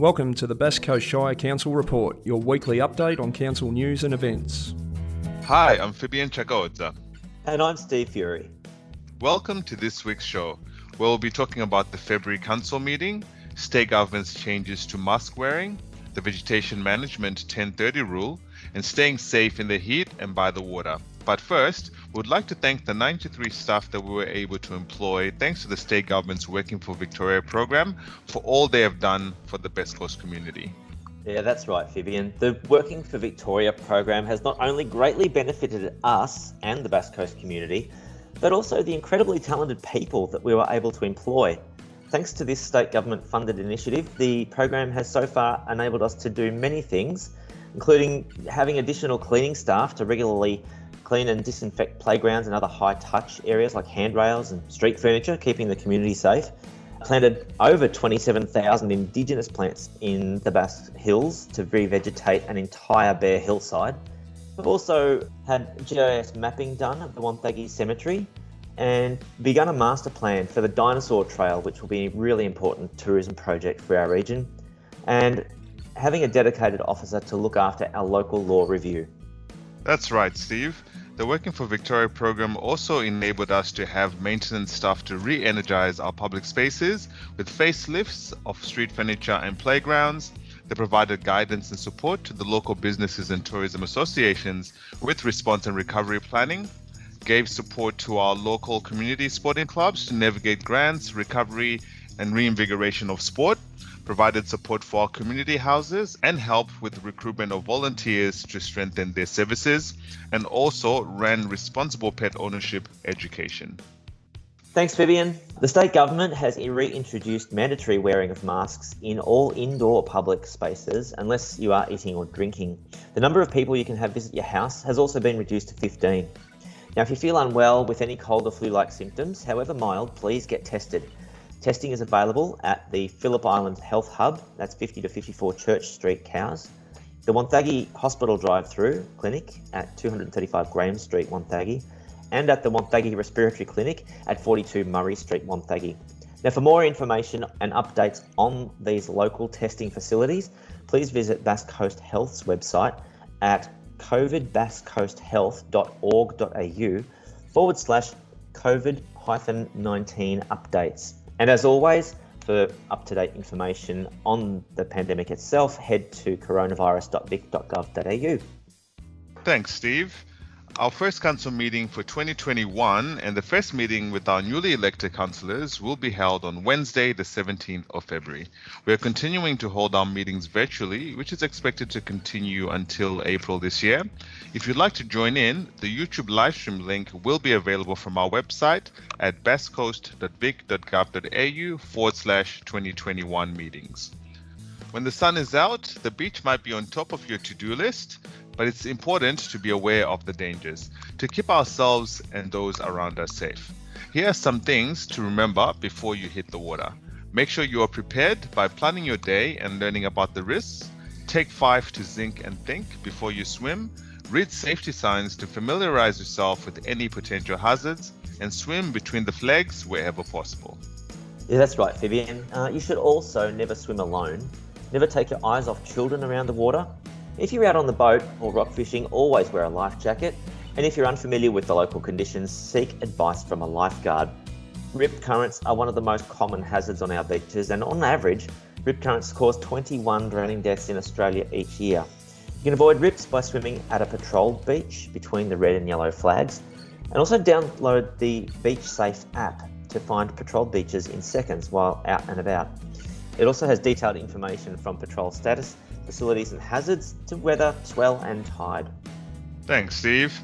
Welcome to the Bass Coast Shire Council Report, your weekly update on council news and events. Hi, I'm Vivian Chakaodza. And I'm Steve Fury. Welcome to this week's show, where we'll be talking about the February council meeting, state government's changes to mask wearing, the vegetation management 1030 rule, and staying safe in the heat and by the water. But first, we would like to thank the 93 staff that we were able to employ thanks to the state government's Working for Victoria program for all they have done for the Bass Coast community. Yeah, that's right, Vivian. The Working for Victoria program has not only greatly benefited us and the Bass Coast community, but also the incredibly talented people that we were able to employ. Thanks to this state government funded initiative, the program has so far enabled us to do many things, including having additional cleaning staff to regularly clean and disinfect playgrounds and other high touch areas like handrails and street furniture, keeping the community safe. Planted over 27,000 Indigenous plants in the Bass Hills to revegetate an entire bare hillside. We've also had GIS mapping done at the Wonthaggi Cemetery and begun a master plan for the Dinosaur Trail, which will be a really important tourism project for our region, and having a dedicated officer to look after our local law review. That's right, Steve. The Working for Victoria program also enabled us to have maintenance staff to re energize our public spaces with facelifts of street furniture and playgrounds. They provided guidance and support to the local businesses and tourism associations with response and recovery planning, gave support to our local community sporting clubs to navigate grants, recovery, and reinvigoration of sport, provided support for community houses and help with recruitment of volunteers to strengthen their services, and also ran responsible pet ownership education. Thanks, Vivian. The state government has reintroduced mandatory wearing of masks in all indoor public spaces unless you are eating or drinking. The number of people you can have visit your house has also been reduced to 15. Now, if you feel unwell with any cold or flu like symptoms, however mild, please get tested. Testing is available at the Phillip Island Health Hub, that's 50 to 54 Church Street, Cowes, the Wonthaggi Hospital Drive Through Clinic at 235 Graham Street, Wonthaggi, and at the Wonthaggi Respiratory Clinic at 42 Murray Street, Wonthaggi. Now, for more information and updates on these local testing facilities, please visit Bass Coast Health's website at covidbasscoasthealth.org.au forward slash COVID 19 updates. And as always, for up to date information on the pandemic itself, head to coronavirus.vic.gov.au. Thanks, Steve. Our first council meeting for 2021 and the first meeting with our newly elected councillors will be held on Wednesday, the 17th of February. We are continuing to hold our meetings virtually, which is expected to continue until April this year. If you'd like to join in, the YouTube livestream link will be available from our website at basscoast.vic.gov.au forward slash 2021 meetings. When the sun is out, the beach might be on top of your to do list, but it's important to be aware of the dangers to keep ourselves and those around us safe. Here are some things to remember before you hit the water. Make sure you are prepared by planning your day and learning about the risks. Take five to think and think before you swim. Read safety signs to familiarize yourself with any potential hazards and swim between the flags wherever possible. Yeah, that's right, Vivian. Uh, you should also never swim alone. Never take your eyes off children around the water. If you're out on the boat or rock fishing, always wear a life jacket. And if you're unfamiliar with the local conditions, seek advice from a lifeguard. Rip currents are one of the most common hazards on our beaches, and on average, rip currents cause 21 drowning deaths in Australia each year. You can avoid rips by swimming at a patrolled beach between the red and yellow flags, and also download the Beach Safe app to find patrolled beaches in seconds while out and about. It also has detailed information from patrol status facilities and hazards to weather, swell, and tide. Thanks, Steve.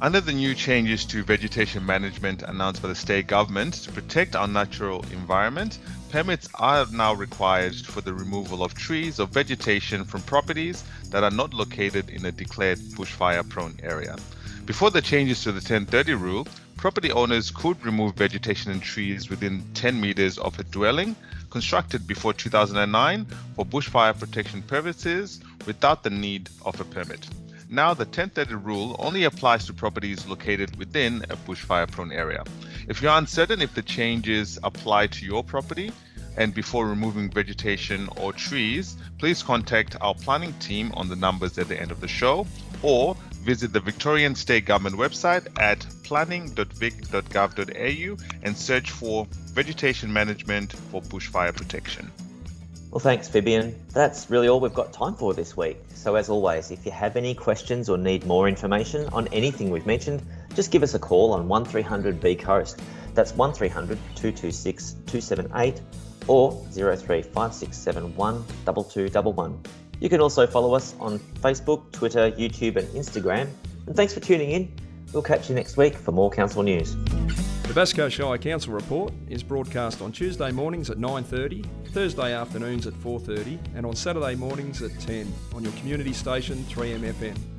Under the new changes to vegetation management announced by the state government to protect our natural environment, permits are now required for the removal of trees or vegetation from properties that are not located in a declared bushfire prone area. Before the changes to the 1030 rule, property owners could remove vegetation and trees within 10 meters of a dwelling constructed before 2009 for bushfire protection purposes without the need of a permit. Now, the 1030 rule only applies to properties located within a bushfire prone area. If you're uncertain if the changes apply to your property, and before removing vegetation or trees, please contact our planning team on the numbers at the end of the show or visit the Victorian State Government website at planning.vic.gov.au and search for vegetation management for bushfire protection. Well, thanks, Vivian. That's really all we've got time for this week. So, as always, if you have any questions or need more information on anything we've mentioned, just give us a call on 1300 B Coast. That's 1300 226 278 or 035671 2211. You can also follow us on Facebook, Twitter, YouTube, and Instagram. And thanks for tuning in. We'll catch you next week for more council news. The Bass Coast Shire Council report is broadcast on Tuesday mornings at 9:30, Thursday afternoons at 4:30, and on Saturday mornings at 10 on your community station 3MFM.